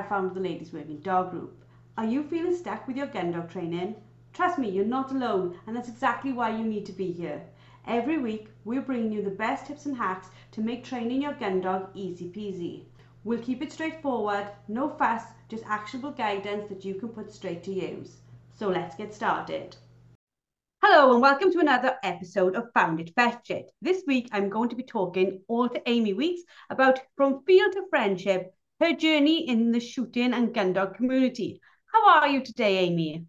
founder of the Ladies Working Dog Group. Are you feeling stuck with your gun dog training? Trust me, you're not alone, and that's exactly why you need to be here. Every week, we're bringing you the best tips and hacks to make training your gun dog easy peasy. We'll keep it straightforward, no fuss, just actionable guidance that you can put straight to use. So let's get started. Hello and welcome to another episode of Found It Fetch It. This week I'm going to be talking all to Amy Weeks about From Field to Friendship, her journey in the shooting and gun dog community. How are you today, Amy?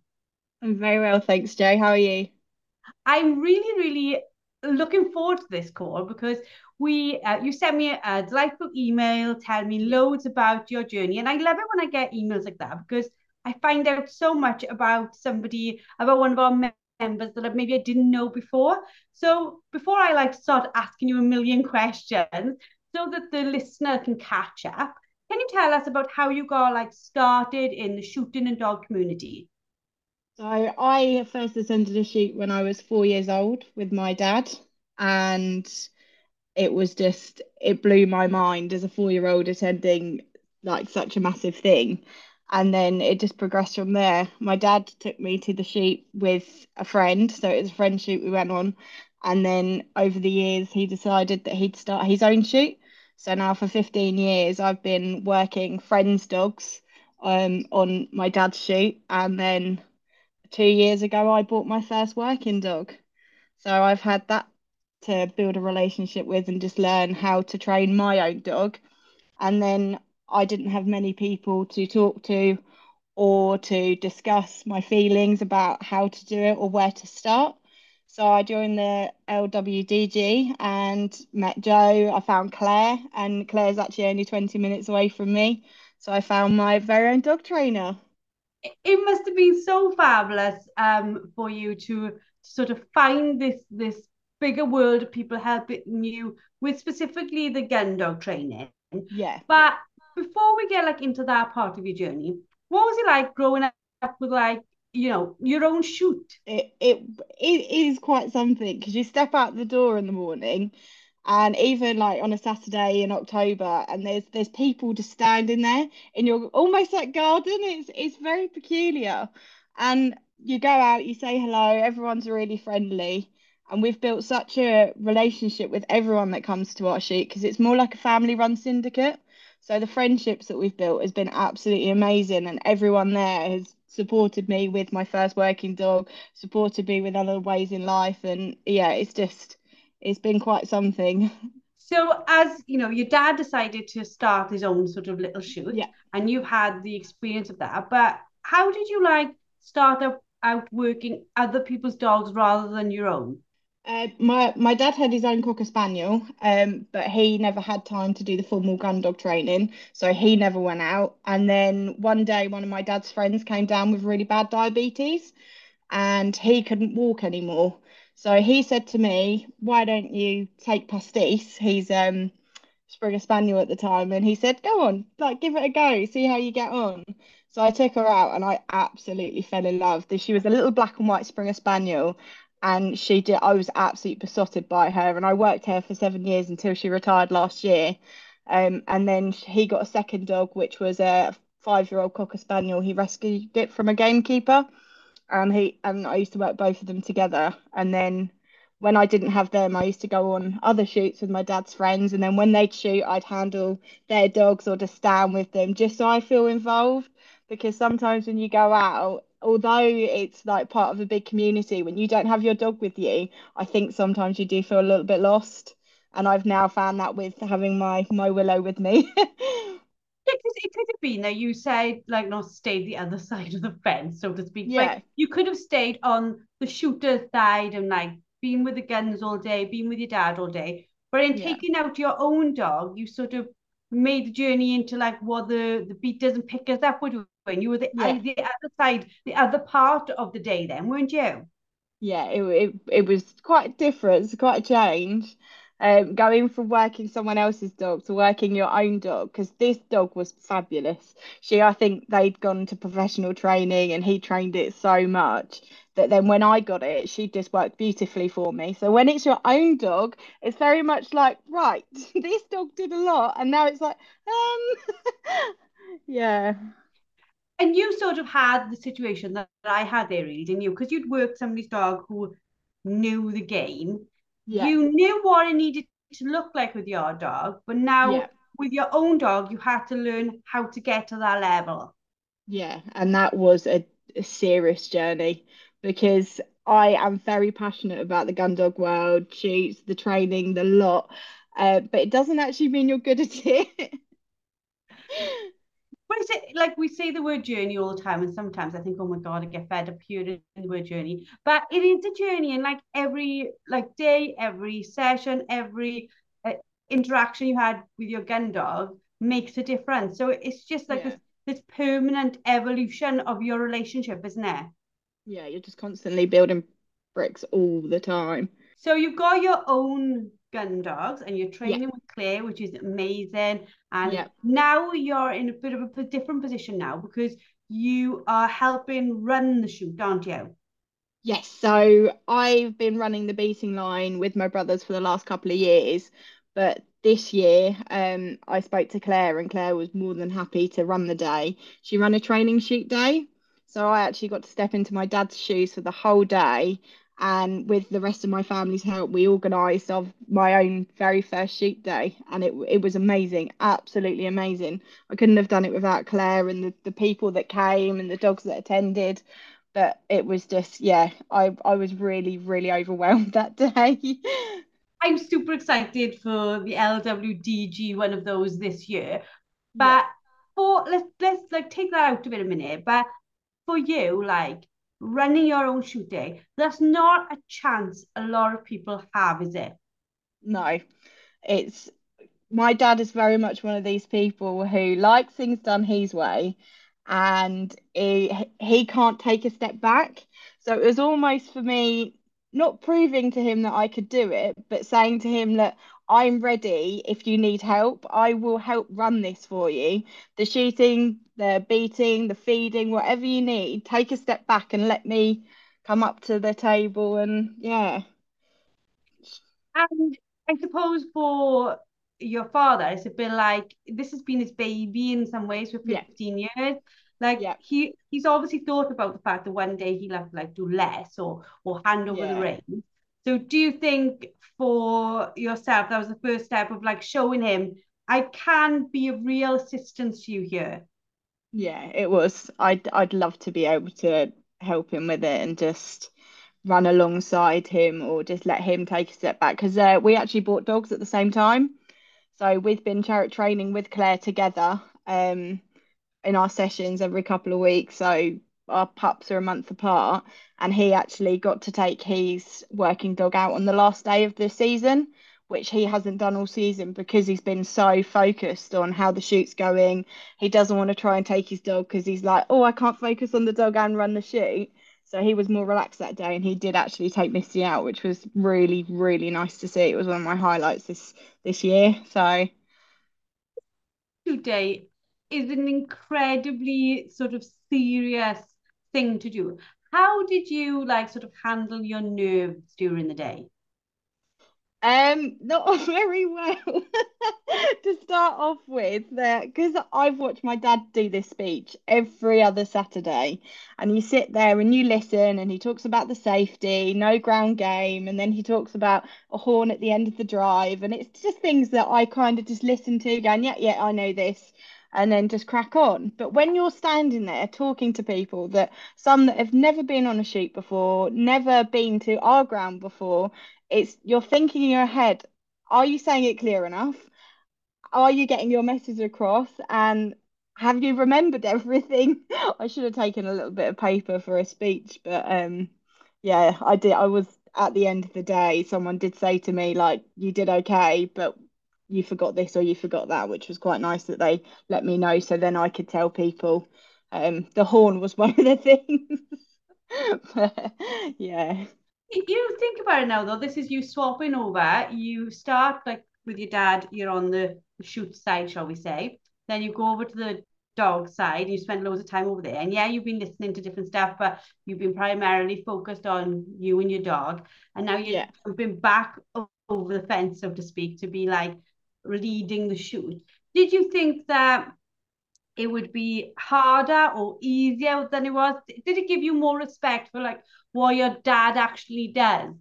I'm very well, thanks, Jo. How are you? I'm really, really looking forward to this call because we uh, you sent me a delightful email telling me loads about your journey and i love it when i get emails like that because i find out so much about somebody about one of our members that maybe i didn't know before so before i like start asking you a million questions so that the listener can catch up can you tell us about how you got like started in the shooting and dog community so I first attended a shoot when I was four years old with my dad, and it was just it blew my mind as a four-year-old attending like such a massive thing. And then it just progressed from there. My dad took me to the shoot with a friend, so it was a friend shoot we went on. And then over the years, he decided that he'd start his own shoot. So now for 15 years, I've been working friends' dogs um, on my dad's shoot, and then two years ago, I bought my first working dog. So I've had that to build a relationship with and just learn how to train my own dog. And then I didn't have many people to talk to or to discuss my feelings about how to do it or where to start. So I joined the LWDG and met Jo. I found Claire, and Claire's actually only 20 minutes away from me. So I found my very own dog trainer it must have been so fabulous um, for you to, to sort of find this this bigger world of people helping you with specifically the gun dog training. Yeah. But before we get like into that part of your journey, what was it like growing up with like you know your own shoot? It it it is quite something because you step out the door in the morning and even like on a Saturday in October, and there's there's people just standing there in your almost like garden. It's it's very peculiar, and you go out, you say hello, everyone's really friendly, and we've built such a relationship with everyone that comes to our shoot because it's more like a family-run syndicate. So the friendships that we've built has been absolutely amazing, and everyone there has supported me with my first working dog, supported me with other ways in life, and yeah, it's just it's been quite something. So, as you know, your dad decided to start his own sort of little shoot, yeah. and you've had the experience of that. But how did you like start up, out working other people's dogs rather than your own? Uh, my my dad had his own cocker spaniel, um, but he never had time to do the formal gun dog training, so he never went out. And then one day, one of my dad's friends came down with really bad diabetes, and he couldn't walk anymore. So he said to me, "Why don't you take Pastis?" He's um Springer Spaniel at the time, and he said, "Go on, like give it a go, see how you get on." So I took her out, and I absolutely fell in love. She was a little black and white Springer Spaniel, and she did. I was absolutely besotted by her, and I worked here for seven years until she retired last year. Um, and then he got a second dog, which was a five-year-old cocker spaniel. He rescued it from a gamekeeper and he and I used to work both of them together. And then when I didn't have them, I used to go on other shoots with my dad's friends. And then when they'd shoot, I'd handle their dogs or just stand with them, just so I feel involved. Because sometimes when you go out, although it's like part of a big community, when you don't have your dog with you, I think sometimes you do feel a little bit lost. And I've now found that with having my my willow with me. Because it could have been that you said, like, not stayed the other side of the fence, so to speak. Yeah. Like, you could have stayed on the shooter side and, like, been with the guns all day, been with your dad all day. But in yeah. taking out your own dog, you sort of made the journey into, like, what the, the beat doesn't pick us up with when you were the, yeah. the other side, the other part of the day then, weren't you? Yeah, it, it, it was quite different. It's quite a change um, going from working someone else's dog to working your own dog because this dog was fabulous. She, I think they'd gone to professional training and he trained it so much that then when I got it, she just worked beautifully for me. So when it's your own dog, it's very much like, right, this dog did a lot. And now it's like, um, Yeah. And you sort of had the situation that I had there, really, didn't you? Because you'd worked somebody's dog who knew the game. Yeah. You knew what it needed to look like with your dog, but now Yeah. with your own dog, you had to learn how to get to that level. Yeah, and that was a, a serious journey because I am very passionate about the gun dog world, shoots, the training, the lot. Uh, but it doesn't actually mean you're good at it. But it like we say the word journey all the time, and sometimes I think, oh my god, I get fed up hearing the word journey. But it is a journey, and like every like day, every session, every uh, interaction you had with your gun dog makes a difference. So it's just like Yeah. this this permanent evolution of your relationship, isn't it? Yeah, you're just constantly building bricks all the time. So you've got your own gun dogs and you're Yeah, training with Claire, which is amazing. And yeah. now you're in a bit of a different position now because you are helping run the shoot, aren't you? Yes, so I've been running the beating line with my brothers for the last couple of years, but this year um, I spoke to Claire and Claire was more than happy to run the day. She ran a training shoot day, so I actually got to step into my dad's shoes for the whole day, and with the rest of my family's help, we organised of my own very first shoot day, and it it was amazing, absolutely amazing. I couldn't have done it without Claire and the, the people that came and the dogs that attended. But it was just, yeah, I I was really, really overwhelmed that day. I'm super excited for the LWDG, one of those this year. Yeah, But for let's let's like take that out of it a minute. But for you, like running your own shoot day, that's not a chance a lot of people have, is it? no, it's my dad is very much one of these people who likes things done his way and he he can't take a step back. So it was almost for me not proving to him that I could do it, but saying to him that I'm ready if you need help. I will help run this for you. The shooting, the beating, the feeding, whatever you need, take a step back and let me come up to the table and yeah. And I suppose for your father, it's a bit like this has been his baby in some ways for Yeah. 15 years. Like Yeah. he he's obviously thought about the fact that one day he'll have to like do less or or hand over the reins. So do you think for yourself that was the first step of like showing him I can be a real assistance to you here? Yeah, it was. I'd I'd love to be able to help him with it and just run alongside him or just let him take a step back because uh, we actually bought dogs at the same time. So we've been chariot training with Claire together um in our sessions every couple of weeks. So our pups are a month apart, and he actually got to take his working dog out on the last day of the season, which he hasn't done all season because he's been so focused on how the shoot's going. He doesn't want to try and take his dog because he's like, oh, I can't focus on the dog and run the shoot. So he was more relaxed that day, and he did actually take Misty out, which was really, really nice to see. It was one of my highlights this this year. So Today is an incredibly sort of serious thing to do. How did you like sort of handle your nerves during the day? Um, not very well to start off with, because I've watched my dad do this speech every other Saturday, and you sit there and you listen, and he talks about the safety, no ground game, and then he talks about a horn at the end of the drive, and it's just things that I kind of just listen to, going, yeah, yeah, I know this, and then just crack on. But when you're standing there talking to people that some that have never been on a shoot before, never been to our ground before, it's you're thinking in your head, are you saying it clear enough? Are you getting your message across? And have you remembered everything? I should have taken a little bit of paper for a speech, but um yeah, I did. I was at the end of the day, someone did say to me, like, you did okay, but you forgot this or you forgot that, which was quite nice that they let me know so then I could tell people. Um, the horn was one of the things. But, yeah. You think about it now, though. This is you swapping over. You start like with your dad, you're on the shoot side, shall we say. Then you go over to the dog side, you spend loads of time over there. And yeah, you've been listening to different stuff, but you've been primarily focused on you and your dog. And now you're Yeah. jumping back over the fence, so to speak, to be like leading the shoot. Did you think that it would be harder or easier than it was? Did it give you more respect for like what your dad actually does?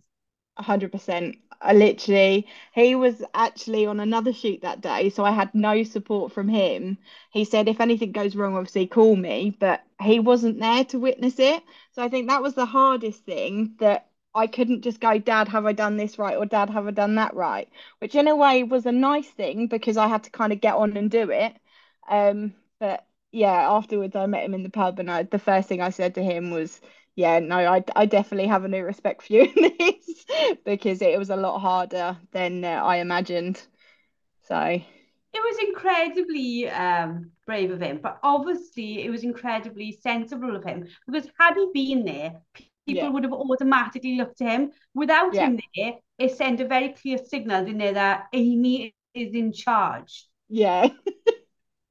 hundred percent. I literally, he was actually on another shoot that day, so I had no support from him. He said, if anything goes wrong, obviously call me, but he wasn't there to witness it. So I think that was the hardest thing that I couldn't just go, Dad, have I done this right? Or Dad, have I done that right? Which in a way was a nice thing because I had to kind of get on and do it. Um, but yeah, afterwards I met him in the pub and I, the first thing I said to him was, yeah, no, I, I definitely have a new respect for you in this because it was a lot harder than uh, I imagined. So it was incredibly um, brave of him, but obviously it was incredibly sensible of him because had he been there, people yeah. would have automatically looked to him. Without yeah. him there, it sent a very clear signal, didn't it, that Amy is in charge. Yeah.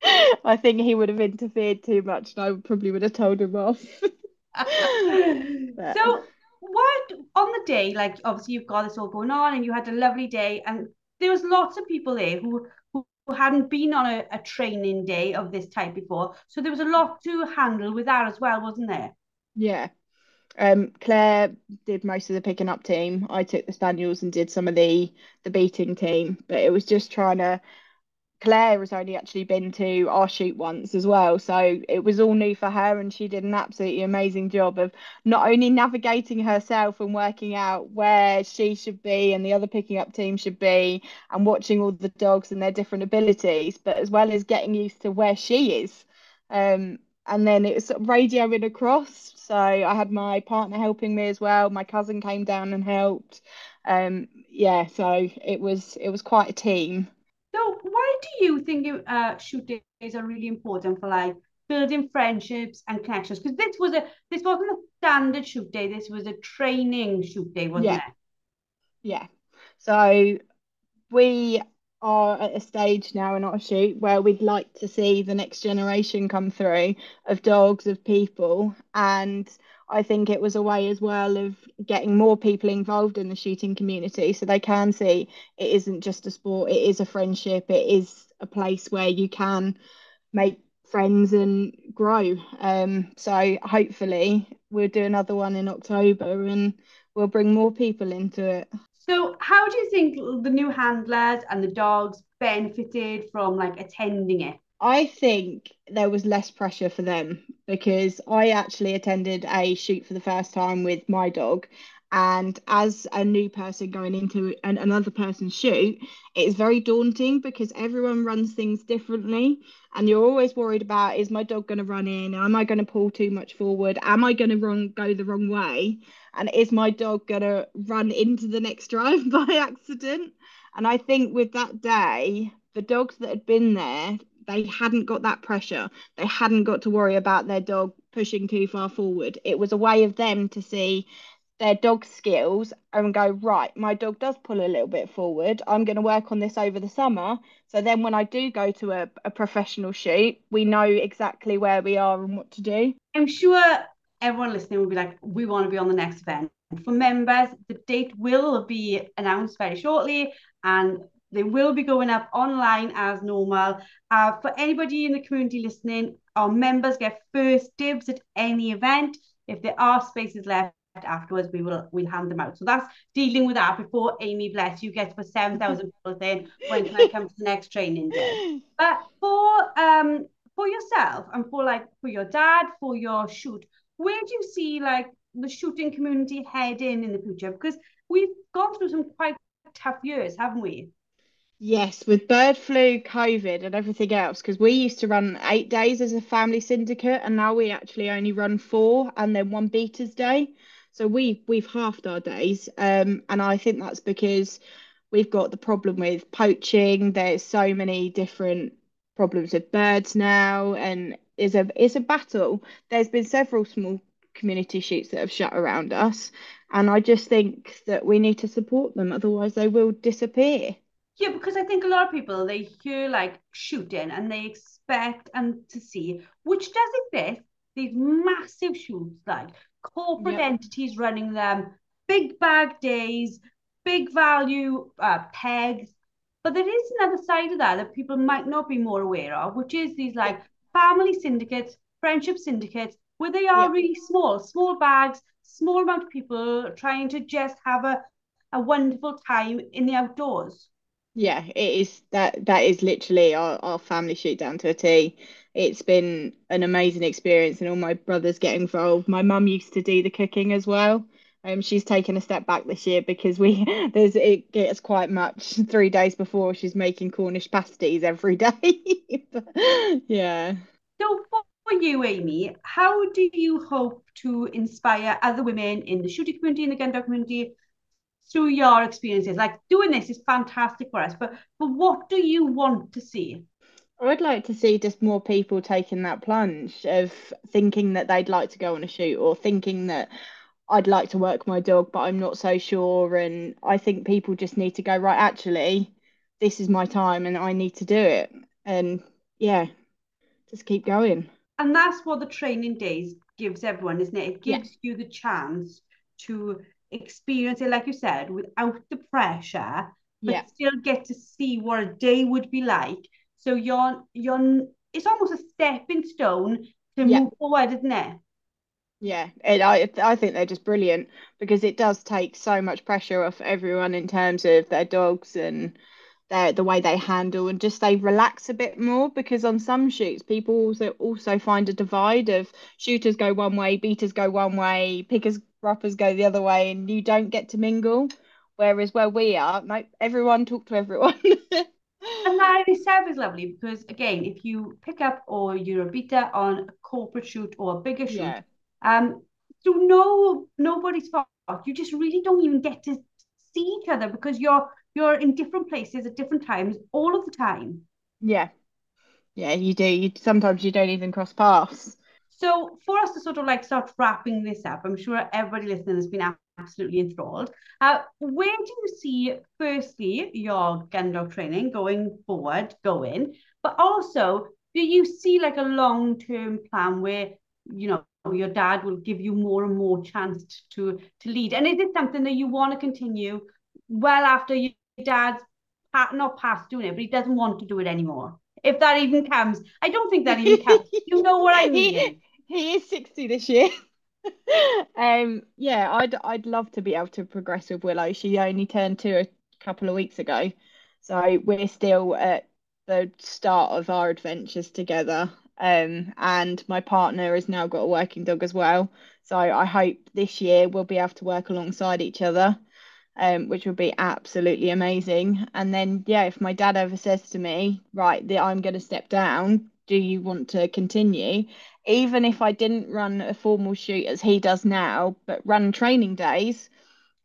I think he would have interfered too much and I probably would have told him off. so what on the day like obviously you've got this all going on and you had a lovely day and there was lots of people there who who, hadn't been on a, a training day of this type before so there was a lot to handle with that as well wasn't there yeah um claire did most of the picking up team. I took the spaniels and did some of the the beating team. But it was just trying to Claire has only actually been to our shoot once as well, so it was all new for her, and she did an absolutely amazing job of not only navigating herself and working out where she should be and the other picking up team should be, and watching all the dogs and their different abilities, but as well as getting used to where she is. Um, and then it was radioing across. So I had my partner helping me as well. My cousin came down and helped. Um, yeah, so it was it was quite a team. So why do you think uh, shoot days are really important for like building friendships and connections? Because this was a this wasn't a standard shoot day. This was a training shoot day, wasn't yeah. it? Yeah. So we are at a stage now in our shoot where we'd like to see the next generation come through of dogs, of people, and I think it was a way as well of getting more people involved in the shooting community so they can see it isn't just a sport, it is a friendship, it is a place where you can make friends and grow. Um, so hopefully we'll do another one in October and we'll bring more people into it. So how do you think the new handlers and the dogs benefited from like attending it? I think there was less pressure for them because I actually attended a shoot for the first time with my dog. And as a new person going into an, another person's shoot, it's very daunting because everyone runs things differently. And you're always worried about is my dog going to run in? Am I going to pull too much forward? Am I going to run, go the wrong way? And is my dog going to run into the next drive by accident? And I think with that day, the dogs that had been there they hadn't got that pressure. They hadn't got to worry about their dog pushing too far forward. It was a way of them to see their dog skills and go, right, my dog does pull a little bit forward. I'm going to work on this over the summer. So then when I do go to a, a professional shoot, we know exactly where we are and what to do. I'm sure everyone listening will be like, we want to be on the next event. For members, the date will be announced very shortly. And they will be going up online as normal. Uh, for anybody in the community listening, our members get first dibs at any event. If there are spaces left afterwards, we will we'll hand them out. So that's dealing with that before Amy, bless you, gets for 7,000 people in when can I come to the next training day. But for um for yourself and for like for your dad, for your shoot, where do you see like the shooting community heading in the future? Because we've gone through some quite tough years, haven't we? Yes, with bird flu, COVID, and everything else, because we used to run eight days as a family syndicate, and now we actually only run four and then one beaters day. So we we've halved our days, um, and I think that's because we've got the problem with poaching. There's so many different problems with birds now, and is a it's a battle. There's been several small community shoots that have shut around us, and I just think that we need to support them, otherwise they will disappear. Yeah, because I think a lot of people they hear like shooting and they expect and to see, which does exist, these massive shoots, like corporate yep. entities running them, big bag days, big value uh, pegs. But there is another side of that that people might not be more aware of, which is these like family syndicates, friendship syndicates, where they are really small, small bags, small amount of people trying to just have a, a wonderful time in the outdoors. Yeah, it is that that is literally our, our family shoot down to a T. It's been an amazing experience and all my brothers get involved. My mum used to do the cooking as well. Um, she's taken a step back this year because we there's it gets quite much three days before she's making Cornish pasties every day. yeah. So for you, Amy, how do you hope to inspire other women in the shooting community, in the gun dog community, through your experiences? Like doing this is fantastic for us, but but what do you want to see? I'd like to see just more people taking that plunge of thinking that they'd like to go on a shoot or thinking that I'd like to work my dog, but I'm not so sure. And I think people just need to go, right, actually, this is my time and I need to do it. And yeah, just keep going. And that's what the training days gives everyone, isn't it? It gives yeah. you the chance to experience it, like you said, without the pressure, but yeah. still get to see what a day would be like. So you're you're it's almost a stepping stone to yeah. move forward, isn't it? Yeah, and I I think they're just brilliant because it does take so much pressure off everyone in terms of their dogs and their the way they handle and just they relax a bit more because on some shoots people also also find a divide of shooters go one way, beaters go one way, pickers rappers go the other way and you don't get to mingle. Whereas where we are, no, everyone talk to everyone. and that in itself is lovely because again, if you pick up or you're a beater on a corporate shoot or a bigger shoot, yeah. um, so no nobody's fault. You just really don't even get to see each other because you're you're in different places at different times all of the time. Yeah. Yeah, you do. You sometimes you don't even cross paths. So for us to sort of like start wrapping this up, I'm sure everybody listening has been absolutely enthralled. Uh, where do you see, firstly, your gun dog training going forward, going, but also do you see like a long term plan where you know your dad will give you more and more chance to to lead, and is it something that you want to continue well after your dad's not past doing it, but he doesn't want to do it anymore? If that even comes, I don't think that even counts. you know what I mean? he is 60 this year. Um, yeah, I'd I'd love to be able to progress with Willow. She only turned two a couple of weeks ago, so we're still at the start of our adventures together. Um, and my partner has now got a working dog as well. So I hope this year we'll be able to work alongside each other, um, which would be absolutely amazing. And then, yeah, if my dad ever says to me, right, that I'm going to step down, do you want to continue? Even if I didn't run a formal shoot as he does now, but run training days,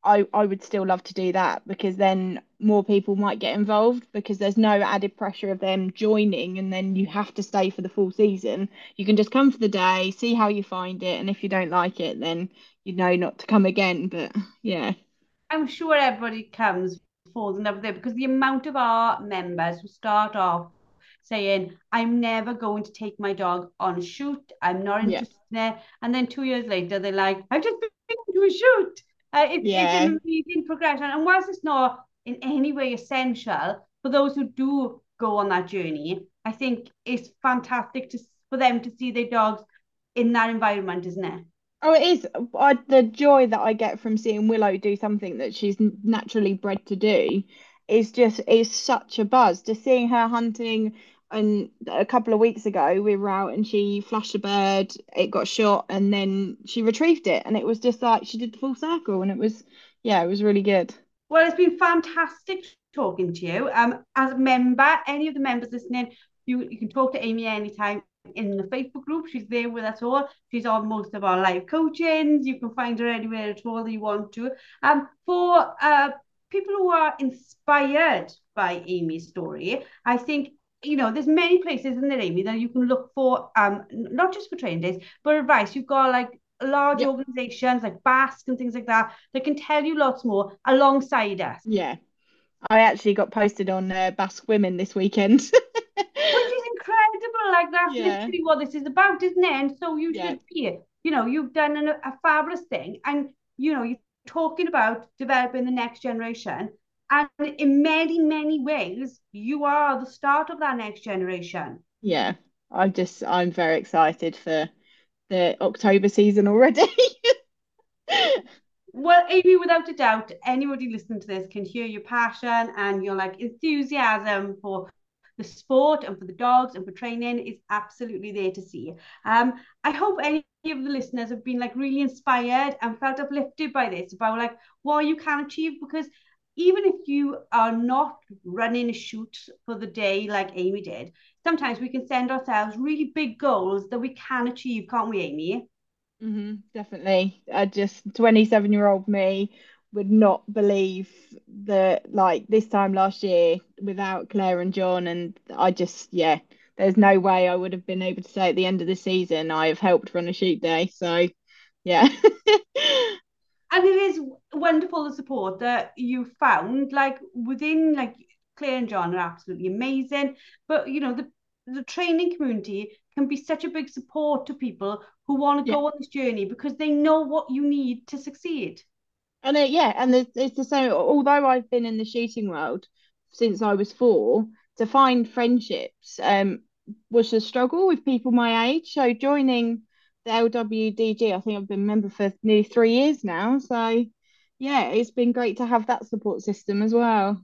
I, I would still love to do that because then more people might get involved because there's no added pressure of them joining and then you have to stay for the full season. You can just come for the day, see how you find it, and if you don't like it, then you know not to come again. But yeah. I'm sure everybody comes for the number there because the amount of our members who start off saying, I'm never going to take my dog on a shoot. I'm not interested yeah. in it. And then two years later, they're like, I've just been to a shoot. Uh, it, yeah. It's an amazing progression. And whilst it's not in any way essential for those who do go on that journey, I think it's fantastic to for them to see their dogs in that environment, isn't it? Oh, it is. I, the joy that I get from seeing Willow do something that she's naturally bred to do is just is such a buzz. Just seeing her hunting and a couple of weeks ago we were out and she flashed a bird it got shot and then she retrieved it. And it was just like she did the full circle and it was yeah it was really good. Well it's been fantastic talking to you. Um as a member any of the members listening you you can talk to amy anytime in the facebook group. She's there with us all. She's on most of our live coachings. You can find her anywhere at all that you want to. Um for uh people who are inspired by amy's story i think you know, there's many places in the Amy that you can look for, um, not just for training days, but advice. You've got like large organizations like BASC and things like that that can tell you lots more alongside us. Yeah. I actually got posted on uh, BASC Women this weekend. Which is incredible. Like, that's yeah. literally what this is about, isn't it? And so you yeah. should be, you know, you've done an, a fabulous thing. And, you know, you're talking about developing the next generation. And in many, many ways, you are the start of that next generation. Yeah. I'm just I'm very excited for the October season already. well, Amy, without a doubt, anybody listening to this can hear your passion and your like enthusiasm for the sport and for the dogs and for training is absolutely there to see. Um, I hope any of the listeners have been like really inspired and felt uplifted by this about like what you can achieve because even if you are not running a shoot for the day like Amy did, sometimes we can send ourselves really big goals that we can achieve, can't we, Amy? Mm-hmm, definitely. I just 27 year old me would not believe that like this time last year without Claire and John and I just yeah there's no way I would have been able to say at the end of the season I have helped run a shoot day so yeah and it is wonderful the support that you found like within like Claire and John are absolutely amazing but you know the the training community can be such a big support to people who want to yeah. go on this journey because they know what you need to succeed and it, yeah and it's, it's the same although I've been in the shooting world since I was four to find friendships um was a struggle with people my age so joining the LWDG. I think I've been a member for nearly three years now. So yeah, it's been great to have that support system as well.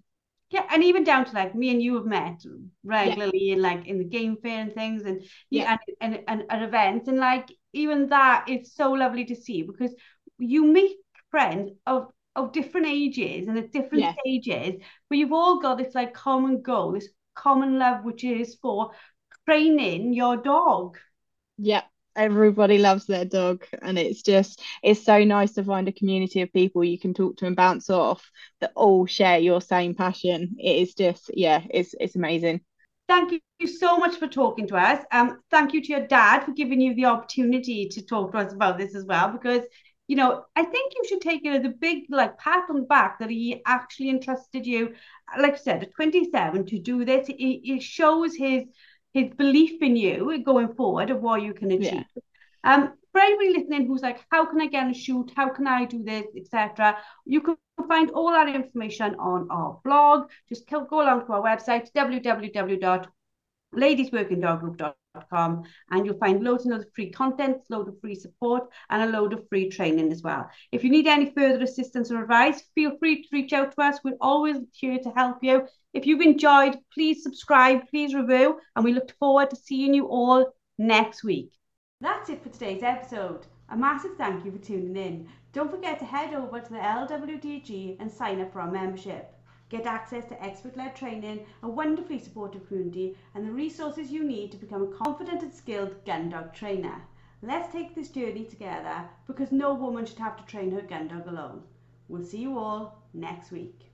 Yeah, and even down to like me and you have met regularly yeah. and like in the game fair and things and yeah, and, and, and at events and like even that is so lovely to see because you meet friends of of different ages and at different yeah. stages, but you've all got this like common goal, this common love, which is for training your dog. Yeah, everybody loves their dog and it's just it's so nice to find a community of people you can talk to and bounce off that all share your same passion. It is just yeah it's it's amazing. Thank you so much for talking to us. Um thank you to your dad for giving you the opportunity to talk to us about this as well because you know i think you should take it as a big like pat on the back that he actually entrusted you like i said at 27 to do this. It, it shows his his belief in you going forward of what you can achieve. Yeah. Um, for anybody listening who's like, how can I get a shoot? How can I do this, etc. You can find all that information on our blog. Just go along to our website www.ladiesworkingdoggroup.com com and you'll find loads and loads of free content, loads of free support, and a load of free training as well. If you need any further assistance or advice, feel free to reach out to us. We're always here to help you. If you've enjoyed, please subscribe, please review, and we look forward to seeing you all next week. That's it for today's episode. A massive thank you for tuning in. Don't forget to head over to the LWDG and sign up for our membership. Get access to expert led training, a wonderfully supportive community, and the resources you need to become a confident and skilled gun dog trainer. Let's take this journey together because no woman should have to train her gun dog alone. We'll see you all next week.